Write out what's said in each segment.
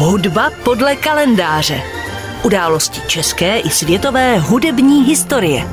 Hudba podle kalendáře. Události české i světové hudební historie.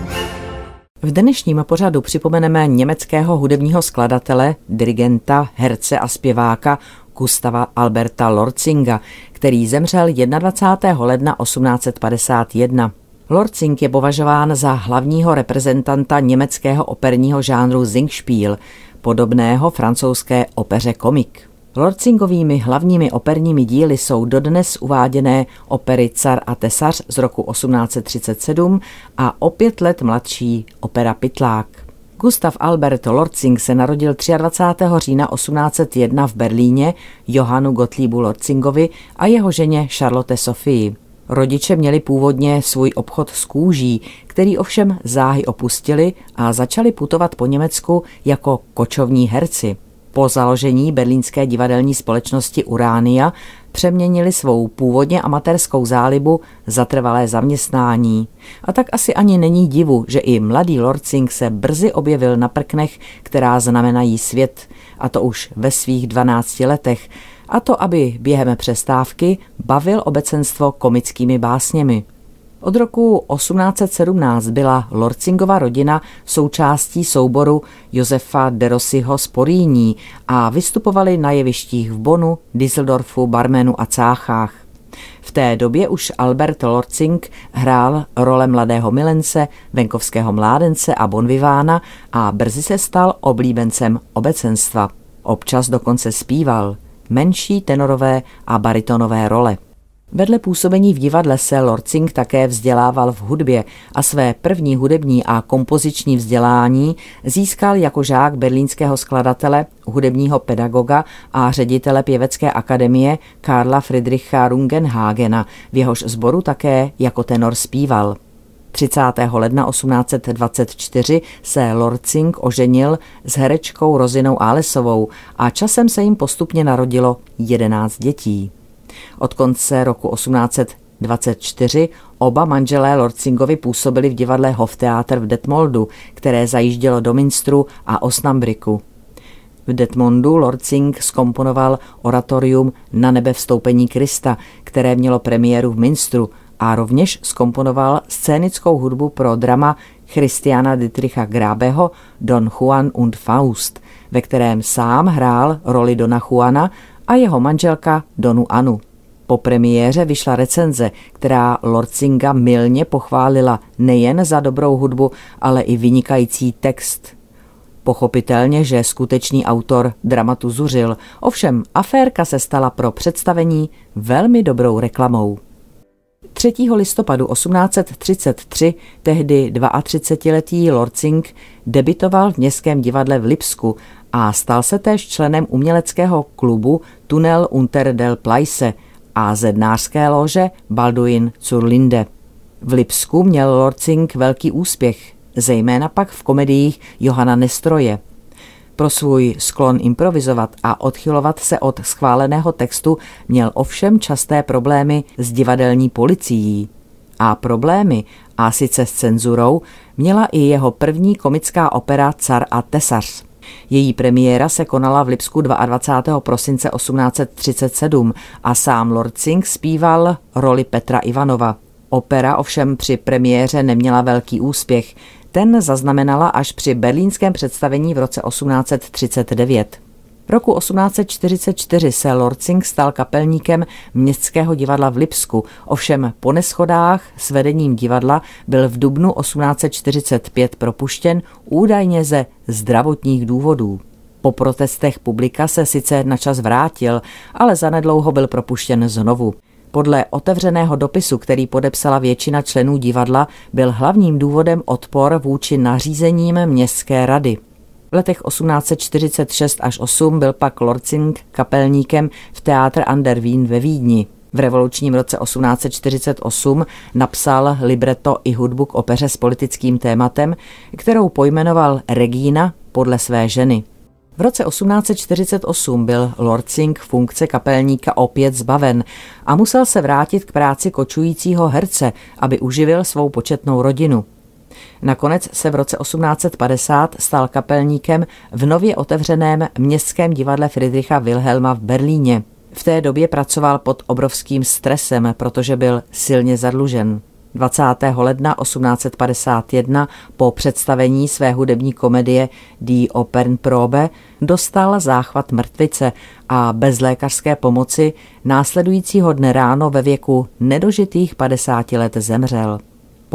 V dnešním pořadu připomeneme německého hudebního skladatele, dirigenta, herce a zpěváka Gustava Alberta Lorzinga, který zemřel 21. ledna 1851. Lortzing je považován za hlavního reprezentanta německého operního žánru Singspiel, podobného francouzské opeře komik. Lorcingovými hlavními operními díly jsou dodnes uváděné opery Car a tesař z roku 1837 a o pět let mladší opera Pytlák. Gustav Albert Lortzing se narodil 23. října 1801 v Berlíně Johannu Gottliebu Lorzingovi a jeho ženě Charlotte Sophie. Rodiče měli původně svůj obchod s kůží, který ovšem záhy opustili a začali putovat po Německu jako kočovní herci. Po založení berlínské divadelní společnosti Uránia přeměnili svou původně amatérskou zálibu za trvalé zaměstnání. A tak asi ani není divu, že i mladý Lorcing se brzy objevil na prknech, která znamenají svět, a to už ve svých 12 letech, a to aby během přestávky bavil obecenstvo komickými básněmi. Od roku 1817 byla Lorcingova rodina součástí souboru Josefa de Rossiho z Poríní a vystupovali na jevištích v Bonu, Düsseldorfu, Barmenu a Cáchách. V té době už Albert Lorcing hrál role mladého milence, venkovského mládence a bonvivána a brzy se stal oblíbencem obecenstva. Občas dokonce zpíval menší tenorové a baritonové role. Vedle působení v divadle se Lorcing také vzdělával v hudbě a své první hudební a kompoziční vzdělání získal jako žák berlínského skladatele, hudebního pedagoga a ředitele pěvecké akademie Karla Friedricha Rungenhagena, v jehož sboru také jako tenor zpíval. 30. ledna 1824 se Lorcing oženil s herečkou Rozinou Alesovou a časem se jim postupně narodilo 11 dětí. Od konce roku 1824 oba manželé Lorcingovi působili v divadle Hoftheater v Detmoldu, které zajíždělo do Minstru a Osnabriku. V Detmondu Lorcing skomponoval oratorium Na nebe vstoupení Krista, které mělo premiéru v Minstru a rovněž skomponoval scénickou hudbu pro drama Christiana Dietricha Grábeho Don Juan und Faust, ve kterém sám hrál roli Dona Juana a jeho manželka Donu Anu. Po premiéře vyšla recenze, která Lorcinga milně pochválila nejen za dobrou hudbu, ale i vynikající text. Pochopitelně, že skutečný autor dramatu zuřil, ovšem aférka se stala pro představení velmi dobrou reklamou. 3. listopadu 1833 tehdy 32-letý Lorcing debitoval v Městském divadle v Lipsku a stal se též členem uměleckého klubu Tunnel unter del Pleise a zednářské lože Balduin zur Linde. V Lipsku měl Lorcing velký úspěch, zejména pak v komediích Johana Nestroje. Pro svůj sklon improvizovat a odchylovat se od schváleného textu měl ovšem časté problémy s divadelní policií. A problémy, a sice s cenzurou, měla i jeho první komická opera Car a tesař. Její premiéra se konala v Lipsku 22. prosince 1837 a sám Lord Singh zpíval roli Petra Ivanova. Opera ovšem při premiéře neměla velký úspěch. Ten zaznamenala až při berlínském představení v roce 1839. Roku 1844 se Lorcing stal kapelníkem Městského divadla v Lipsku, ovšem po neschodách s vedením divadla byl v dubnu 1845 propuštěn údajně ze zdravotních důvodů. Po protestech publika se sice na čas vrátil, ale zanedlouho byl propuštěn znovu. Podle otevřeného dopisu, který podepsala většina členů divadla, byl hlavním důvodem odpor vůči nařízením městské rady. V letech 1846 až 8 byl pak Lorcing kapelníkem v Teátr an der Wien ve Vídni. V revolučním roce 1848 napsal libreto i hudbu k opeře s politickým tématem, kterou pojmenoval Regina podle své ženy. V roce 1848 byl Lorcing funkce kapelníka opět zbaven a musel se vrátit k práci kočujícího herce, aby uživil svou početnou rodinu. Nakonec se v roce 1850 stal kapelníkem v nově otevřeném městském divadle Friedricha Wilhelma v Berlíně. V té době pracoval pod obrovským stresem, protože byl silně zadlužen. 20. ledna 1851 po představení své hudební komedie Die Opernprobe dostal záchvat mrtvice a bez lékařské pomoci následujícího dne ráno ve věku nedožitých 50 let zemřel.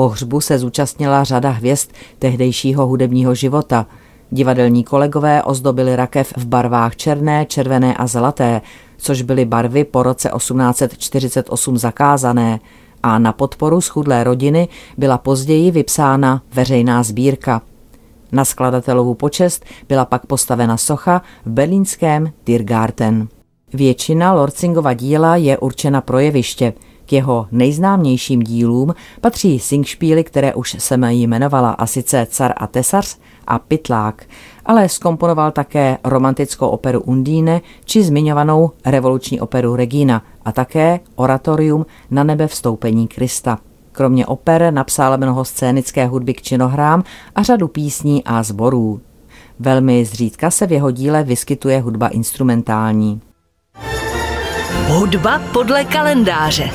Pohřbu se zúčastnila řada hvězd tehdejšího hudebního života. Divadelní kolegové ozdobili rakev v barvách černé, červené a zlaté, což byly barvy po roce 1848 zakázané a na podporu schudlé rodiny byla později vypsána veřejná sbírka. Na skladatelovu počest byla pak postavena socha v berlínském Tiergarten. Většina Lorcingova díla je určena pro jeviště. Jeho nejznámějším dílům patří singšpíly, které už jsem jmenovala, a sice Car a tesař a Pytlák, ale skomponoval také romantickou operu Undine či zmiňovanou revoluční operu Regina a také oratorium na nebe vstoupení Krista. Kromě oper napsal mnoho scénické hudby k činohrám a řadu písní a zborů. Velmi zřídka se v jeho díle vyskytuje hudba instrumentální. Hudba podle kalendáře.